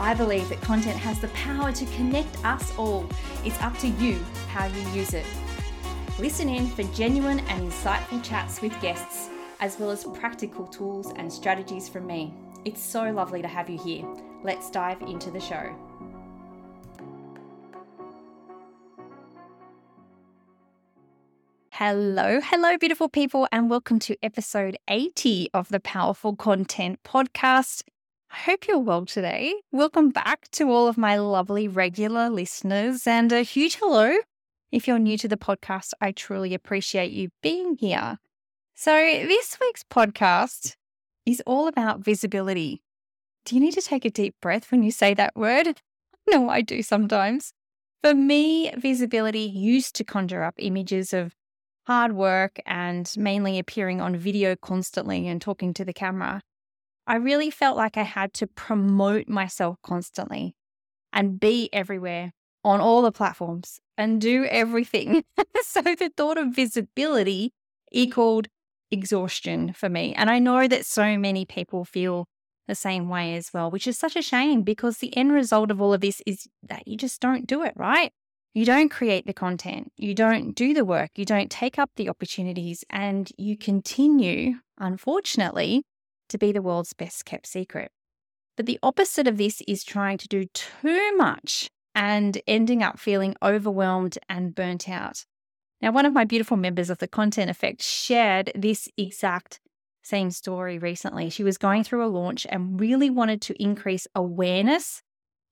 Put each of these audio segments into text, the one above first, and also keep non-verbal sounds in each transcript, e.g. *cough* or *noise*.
I believe that content has the power to connect us all. It's up to you how you use it. Listen in for genuine and insightful chats with guests, as well as practical tools and strategies from me. It's so lovely to have you here. Let's dive into the show. Hello, hello, beautiful people, and welcome to episode 80 of the Powerful Content Podcast. I hope you're well today. Welcome back to all of my lovely regular listeners, and a huge hello. If you're new to the podcast, I truly appreciate you being here. So, this week's podcast is all about visibility. Do you need to take a deep breath when you say that word? *laughs* No, I do sometimes. For me, visibility used to conjure up images of hard work and mainly appearing on video constantly and talking to the camera, I really felt like I had to promote myself constantly and be everywhere on all the platforms and do everything. *laughs* so the thought of visibility equaled exhaustion for me. And I know that so many people feel the same way as well, which is such a shame because the end result of all of this is that you just don't do it, right? You don't create the content, you don't do the work, you don't take up the opportunities, and you continue, unfortunately, to be the world's best kept secret. But the opposite of this is trying to do too much and ending up feeling overwhelmed and burnt out. Now, one of my beautiful members of the Content Effect shared this exact same story recently. She was going through a launch and really wanted to increase awareness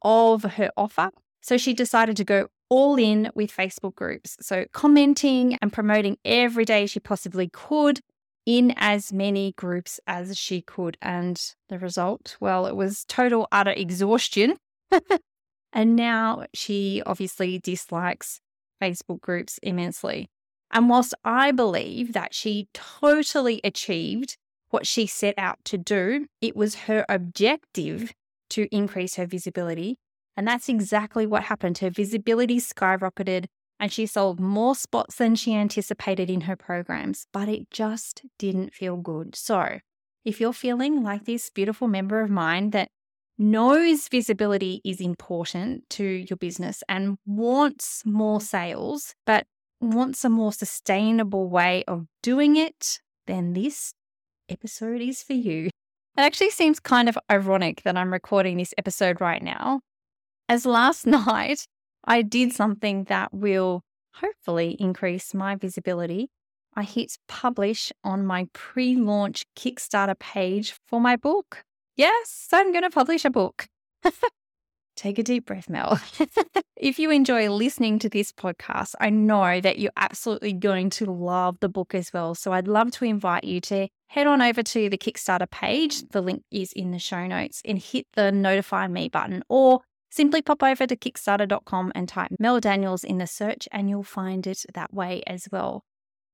of her offer. So she decided to go all in with Facebook groups. So, commenting and promoting every day she possibly could in as many groups as she could. And the result, well, it was total utter exhaustion. *laughs* and now she obviously dislikes Facebook groups immensely. And whilst I believe that she totally achieved what she set out to do, it was her objective to increase her visibility and that's exactly what happened. Her visibility skyrocketed and she sold more spots than she anticipated in her programs, but it just didn't feel good. So, if you're feeling like this beautiful member of mine that knows visibility is important to your business and wants more sales, but wants a more sustainable way of doing it, then this episode is for you. It actually seems kind of ironic that I'm recording this episode right now as last *laughs* night, I did something that will hopefully increase my visibility. I hit publish on my pre launch Kickstarter page for my book. Yes, I'm going to publish a book. *laughs* Take a deep breath, Mel. *laughs* if you enjoy listening to this podcast, I know that you're absolutely going to love the book as well. So I'd love to invite you to head on over to the Kickstarter page. The link is in the show notes and hit the notify me button or Simply pop over to Kickstarter.com and type Mel Daniels in the search, and you'll find it that way as well.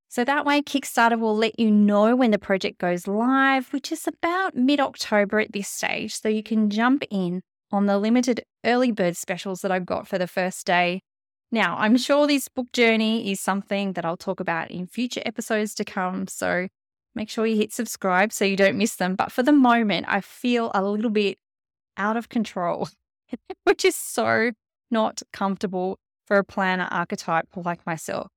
So that way, Kickstarter will let you know when the project goes live, which is about mid October at this stage. So you can jump in on the limited early bird specials that I've got for the first day. Now, I'm sure this book journey is something that I'll talk about in future episodes to come. So make sure you hit subscribe so you don't miss them. But for the moment, I feel a little bit out of control *laughs* *laughs* which is so not comfortable for a planner archetype like myself.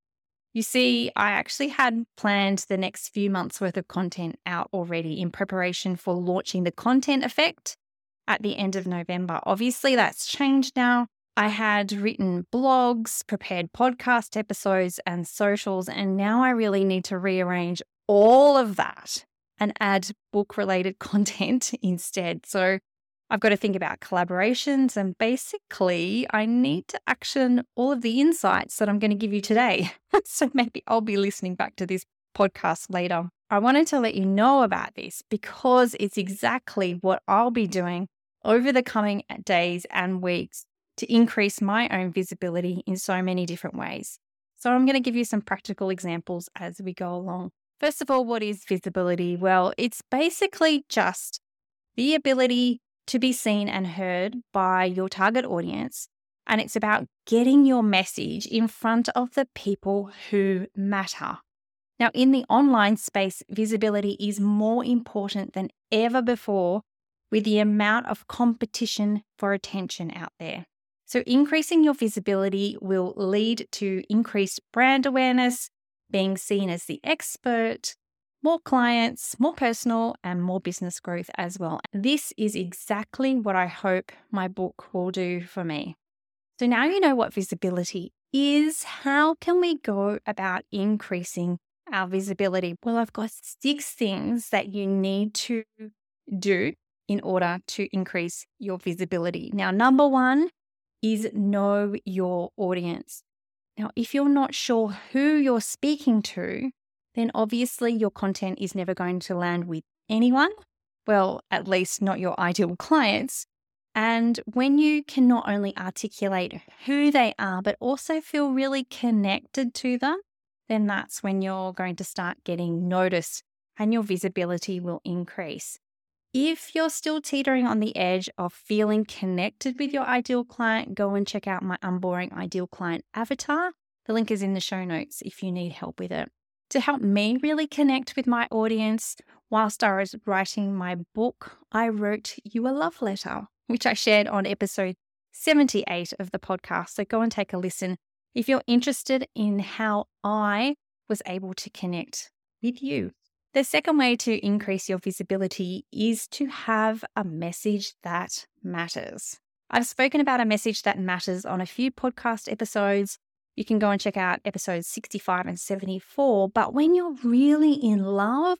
You see, I actually had planned the next few months worth of content out already in preparation for launching the content effect at the end of November. Obviously, that's changed now. I had written blogs, prepared podcast episodes, and socials, and now I really need to rearrange all of that and add book related *laughs* content instead. So I've got to think about collaborations and basically I need to action all of the insights that I'm going to give you today. *laughs* so maybe I'll be listening back to this podcast later. I wanted to let you know about this because it's exactly what I'll be doing over the coming uh, days and weeks to increase my own visibility in so many different ways. So, I'm going to give you some practical examples as we go along. First of all, what is visibility? Well, it's basically just the ability to be seen and heard by your target audience. And it's about getting your message in front of the people who matter. Now, in the online space, visibility is more important than ever before with the amount of competition for attention out there. So, increasing your visibility will lead to increased brand awareness, being seen as the expert, more clients, more personal, and more business growth as well. This is exactly what I hope my book will do for me. So, now you know what visibility is. How can we go about increasing our visibility? Well, I've got six things that you need to do in order to increase your visibility. Now, number one is know your audience. Now, if you're not sure who you're speaking to, then obviously your content is never going to land with anyone. Well, at least not your ideal clients. And when you can not only articulate who they are, but also feel really connected to them, then that's when you're going to start getting noticed and your visibility will increase. If you're still teetering on the edge of feeling connected with your ideal client, go and check out my Unboring Ideal Client Avatar. The link is in the show notes if you need help with it. To help me really connect with my audience, whilst I was writing my book, I wrote you a love letter, which I shared on episode 78 of the podcast. So go and take a listen if you're interested in how I was able to connect with you. The second way to increase your visibility is to have a message that matters. I've spoken about a message that matters on a few podcast episodes. You can go and check out episodes 65 and 74. But when you're really in love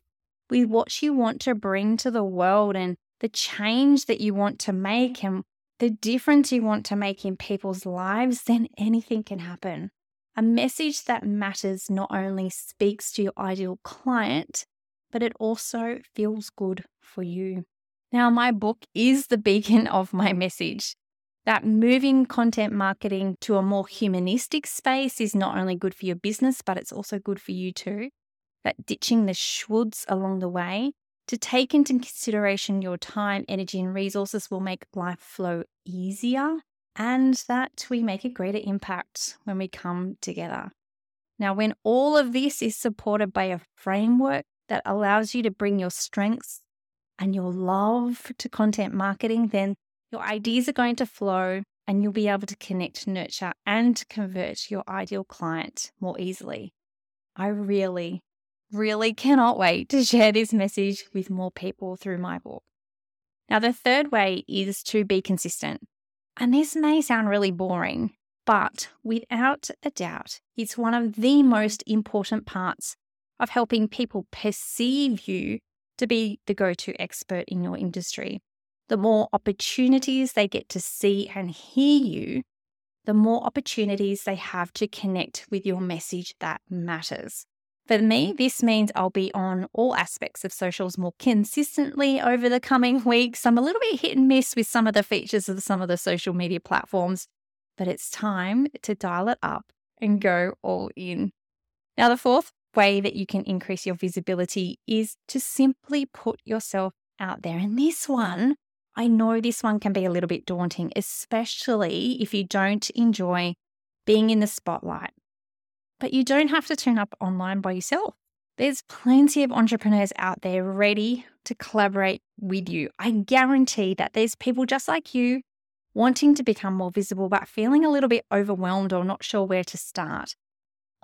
with what you want to bring to the world and the change that you want to make and the difference you want to make in people's lives, then anything can happen. A message that matters not only speaks to your ideal client, but it also feels good for you. Now, my book is the beacon of my message that moving content marketing to a more humanistic space is not only good for your business, but it's also good for you too. That ditching the shoulds along the way to take into consideration your time, energy, and resources will make life flow easier and that we make a greater impact when we come together. Now, when all of this is supported by a framework that allows you to bring your strengths and your love to content marketing, then your ideas are going to flow and you'll be able to connect, nurture, and convert your ideal client more easily. I really, really cannot wait to share this message with more people through my book. Now, the third way is to be consistent. And this may sound really boring, but without a doubt, it's one of the most important parts of helping people perceive you to be the go to expert in your industry. The more opportunities they get to see and hear you, the more opportunities they have to connect with your message that matters. For me, this means I'll be on all aspects of socials more consistently over the coming weeks. I'm a little bit hit and miss with some of the features of some of the social media platforms, but it's time to dial it up and go all in. Now, the fourth way that you can increase your visibility is to simply put yourself out there. And this one, I know this one can be a little bit daunting, especially if you don't enjoy being in the spotlight. But you don't have to turn up online by yourself. There's plenty of entrepreneurs out there ready to collaborate with you. I guarantee that there's people just like you wanting to become more visible, but feeling a little bit overwhelmed or not sure where to start.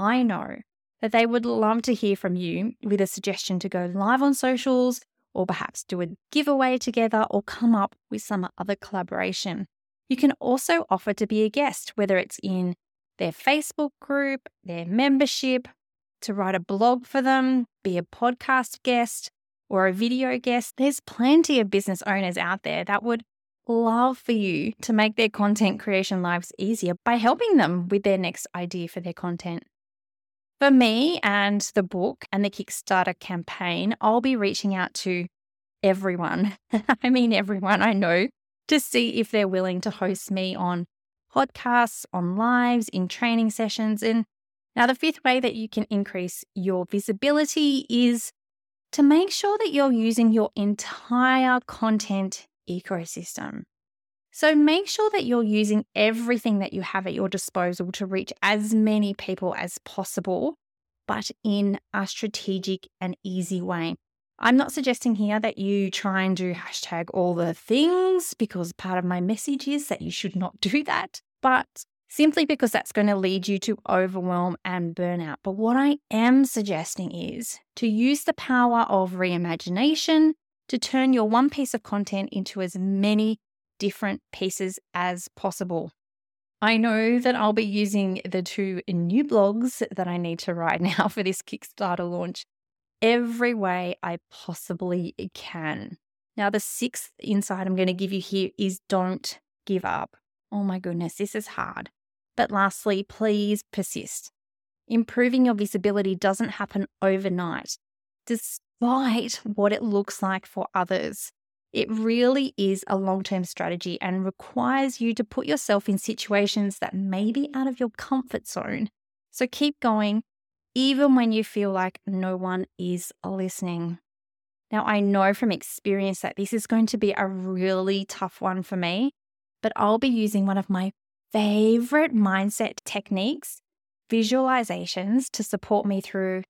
I know that they would love to hear from you with a suggestion to go live on socials or perhaps do a giveaway together or come up with some other collaboration. You can also offer to be a guest, whether it's in their Facebook group, their membership, to write a blog for them, be a podcast guest, or a video guest. There's plenty of business owners out there that would love for you to make their content creation lives easier by helping them with their next idea for their content. For me and the book and the Kickstarter campaign, I'll be reaching out to everyone. *laughs* I mean, everyone I know to see if they're willing to host me on podcasts, on lives, in training sessions. And now, the fifth way that you can increase your visibility is to make sure that you're using your entire content ecosystem. So make sure that you're using everything that you have at your disposal to reach as many people as possible, but in a strategic and easy way. I'm not suggesting here that you try and do hashtag all the things because part of my message is that you should not do that, but simply because that's going to lead you to overwhelm and burnout. But what I am suggesting is to use the power of reimagination to turn your one piece of content into as many different pieces as possible. I know that I'll be using the two new blogs that I need to write *laughs* now for this Kickstarter launch every way I possibly can. Now, the sixth insight I'm going to give you here is don't give up. Oh my goodness, this is hard. But lastly, please persist. Improving your visibility doesn't happen overnight, despite what it looks like for others. It really is a long term strategy and requires you to put yourself in situations that may be out of your comfort zone. So keep going, even when you feel like no one is listening. Now, I know from experience that this is going to be a really tough one for me, but I'll be using one of my favorite mindset techniques, visualizations, to support me through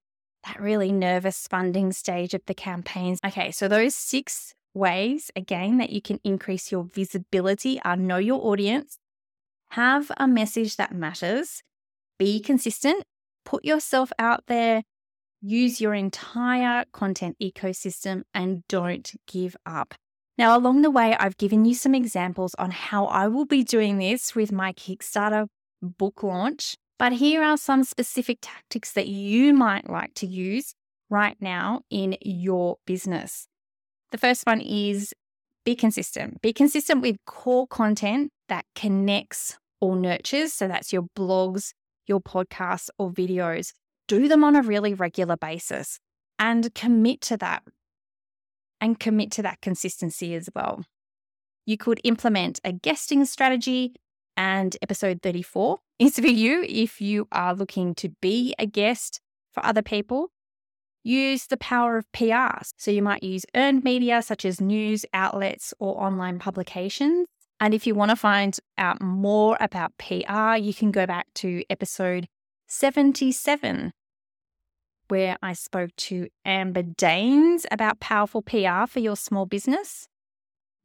that really nervous funding stage of the campaigns. Okay, so those six ways, again, that you can increase your visibility are know your audience, have a message that matters, be consistent, put yourself out there, use your entire content ecosystem, and don't give up. Now, along the way, I've given you some examples on how I will be doing this with my Kickstarter book launch, but here are some specific tactics that you might like to use right now in your business. The first one is be consistent. Be consistent with core content that connects or nurtures. So that's your blogs, your podcasts, or videos. Do them on a really regular basis and commit to that and commit to that consistency as well. You could implement a guesting strategy, and episode 34 is for you if you are looking to be a guest for other people. Use the power of PR. So you might use earned media such as news outlets or online publications. And if you want to find out more about PR, you can go back to episode 77 where I spoke to Amber Danes about powerful PR for your small business.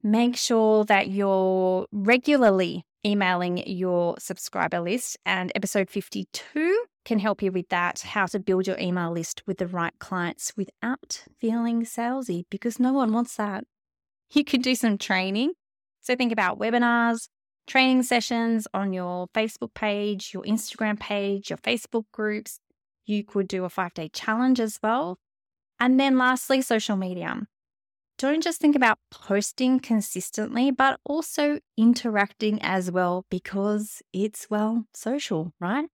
Make sure that you're regularly emailing your subscriber list, and episode 52 can help you with that how to build your email list with the right clients without feeling salesy because no one wants that. You could do some training. So, think about webinars, training sessions on your Facebook page, your Instagram page, your Facebook groups, you could do a five day challenge as well. And then lastly, social media. Don't just think about posting consistently, but also interacting as well because it's, well, social, right?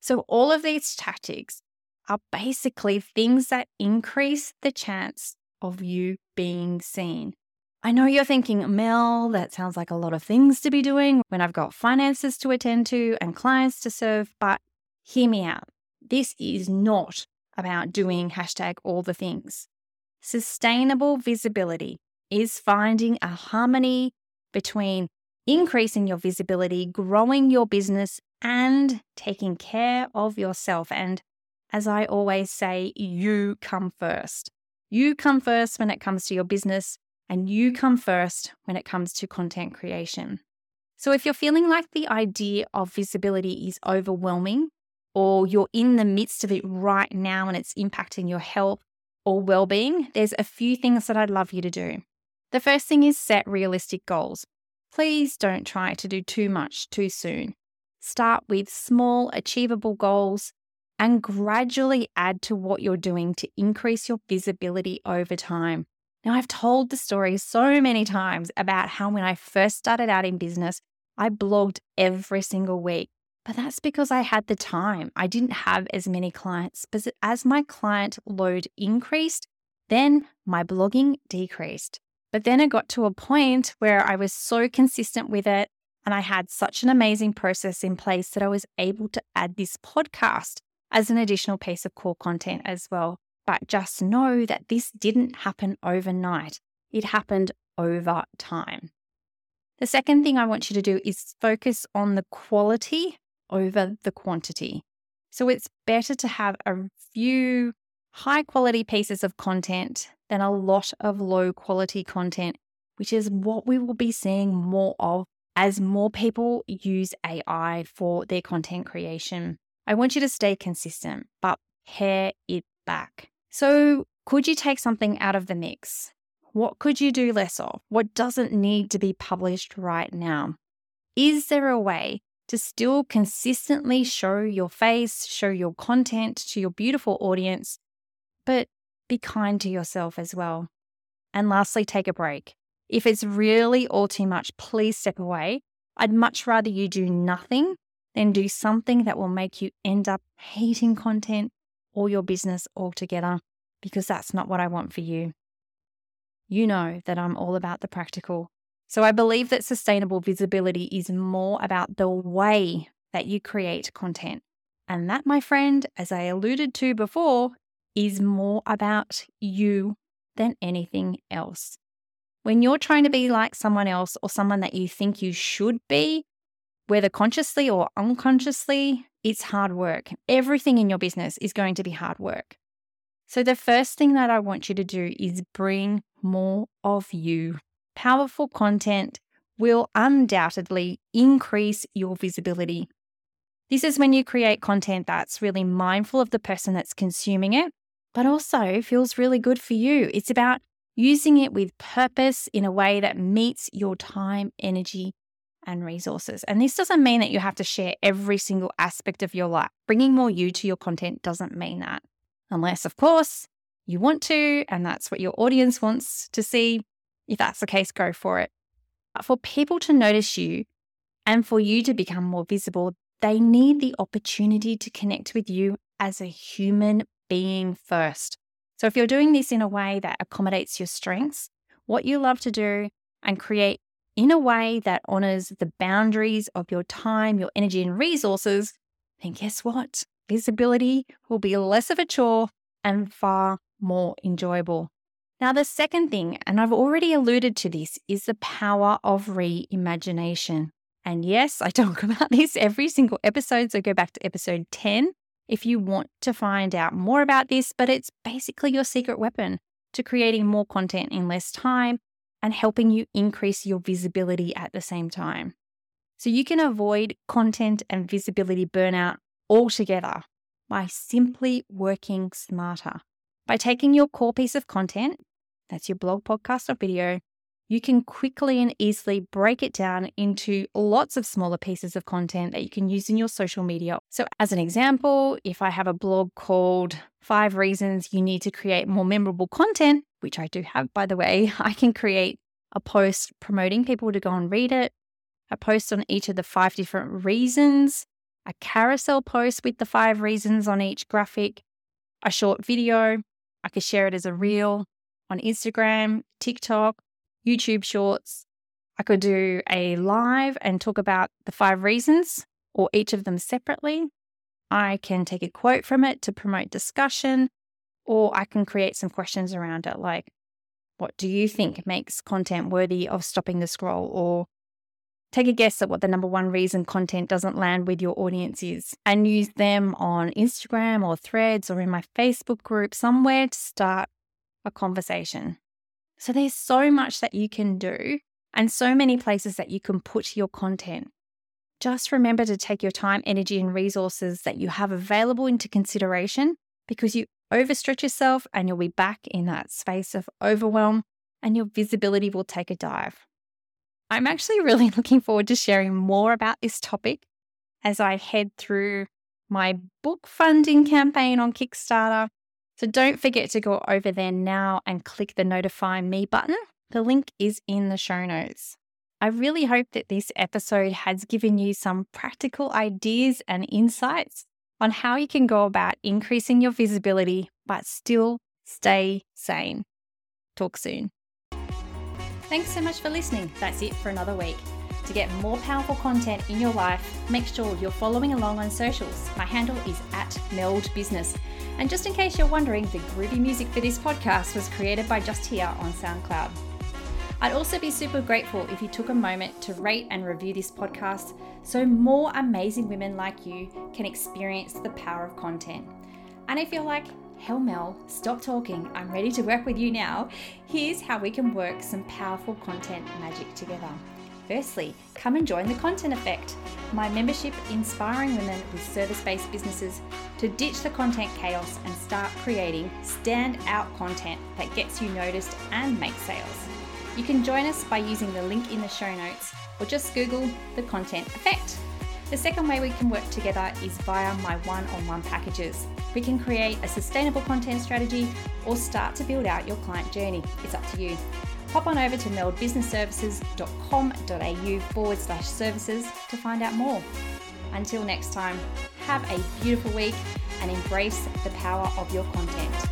So, all of these tactics are basically things that increase the chance of you being seen. I know you're thinking, Mel, that sounds like a lot of things to be doing when I've got finances to attend to and clients to serve, but hear me out. This is not about doing hashtag all the things. Sustainable visibility is finding a harmony between increasing your visibility, growing your business, and taking care of yourself. And as I always say, you come first. You come first when it comes to your business, and you come first when it comes to content creation. So, if you're feeling like the idea of visibility is overwhelming, or you're in the midst of it right now and it's impacting your health or well being, there's a few things that I'd love you to do. The first thing is set realistic goals. Please don't try to do too much too soon. Start with small, achievable goals and gradually add to what you're doing to increase your visibility over time. Now, I've told the story so many times about how when I first started out in business, I blogged every single week but that's because I had the time. I didn't have as many clients. But as my client load increased, then my blogging decreased. But then it got to a point where I was so consistent with it And I had such an amazing process in place that I was able to add this podcast as an additional piece of core content as well. But just know that this didn't happen overnight, it happened over time. The second thing I want you to do is focus on the quality over the quantity. So it's better to have a few high quality pieces of content than a lot of low quality content, which is what we will be seeing more of as more people use AI for their content creation. I want you to stay consistent, but pare it back. So, could you take something out of the mix? What could you do less of? What doesn't need to be published right now? Is there a way to still consistently show your face, show your content to your beautiful audience, but be kind to yourself as well? And lastly, take a break. If it's really all too much, please step away. I'd much rather you do nothing than do something that will make you end up hating content or your business altogether, because that's not what I want for you. You know that I'm all about the practical. So I believe that sustainable visibility is more about the way that you create content. And that, my friend, as I alluded to before, is more about you than anything else. When you're trying to be like someone else or someone that you think you should be, whether consciously or unconsciously, it's hard work. Everything in your business is going to be hard work. So, the first thing that I want you to do is bring more of you. Powerful content will undoubtedly increase your visibility. This is when you create content that's really mindful of the person that's consuming it, but also feels really good for you. It's about using it with purpose in a way that meets your time, energy, and resources. And this doesn't mean that you have to share every single aspect of your life. Bringing more you to your content doesn't mean that. Unless, of course, you want to, and that's what your audience wants to see. If that's the case, go for it. But for people to notice you and for you to become more visible, they need the opportunity to connect with you as a human being first. So if you're doing this in a way that accommodates your strengths, what you love to do, and create in a way that honors the boundaries of your time, your energy, and resources, then guess what? Visibility will be less of a chore and far more enjoyable. Now, the second thing, and I've already alluded to this, is the power of reimagination. And yes, I *laughs* talk about this every single episode. So go back to episode 10 if you want to find out more about this, but it's basically your secret weapon to creating more content in less time and helping you increase your visibility at the same time. So you can avoid content and visibility burnout altogether by simply working smarter. By taking your core piece of content, that's your blog, podcast, or video, you can quickly and easily break it down into lots of smaller pieces of content that you can use in your social media. So, as an example, if I have a blog called Five Reasons You Need to Create More Memorable Content, which I do have, by the way, *laughs* I can create a post promoting people to go and read it, a post on each of the five different reasons, a carousel post with the five reasons on each graphic, a short video. I could share it as a reel on Instagram, TikTok, YouTube shorts. I could do a live and talk about the five reasons or each of them separately. I can take a quote from it to promote discussion, or I can create some questions around it like, what do you think makes content worthy of stopping the scroll? Or take a guess at what the number one reason content doesn't land with your audience is and use them on Instagram or threads or in my Facebook group, somewhere to start a conversation. So there's so much that you can do and so many places that you can put your content. Just remember to take your time, energy, and resources that you have available into consideration because you overstretch yourself and you'll be back in that space of overwhelm and your visibility will take a dive. I'm actually *laughs* really looking forward to sharing more about this topic as I head through my book funding campaign on Kickstarter so don't forget to go over there now and click the notify me button. The link is in the show notes. I really hope that this episode has given you some practical ideas and insights on how you can go about increasing your visibility but still stay sane. Talk soon. Thanks so much for listening. That's it for another week. To get more powerful content in your life, make sure you're following along on socials. My handle is at Meld Business. And just in case you're wondering, the groovy music for this podcast was created by Just Here on SoundCloud. I'd also be super grateful if you took a moment to rate and review this podcast so more amazing women like you can experience the power of content. And if you're like, hell Mel, stop talking, I'm ready to work with you now, here's how we can work some powerful content magic together. Firstly, come and join the Content Effect, my membership inspiring women with service based businesses to ditch the content chaos and start creating stand out content that gets you noticed and makes sales. You can join us by using the link in the show notes or just Google the Content Effect. The second way we can work together is via my one on one packages. We can create a sustainable content strategy or start to build out your client journey. It's up to you pop on over to meldbusinessservices.com.au forward slash services to find out more. Until next time, have a beautiful week and embrace the power of your content.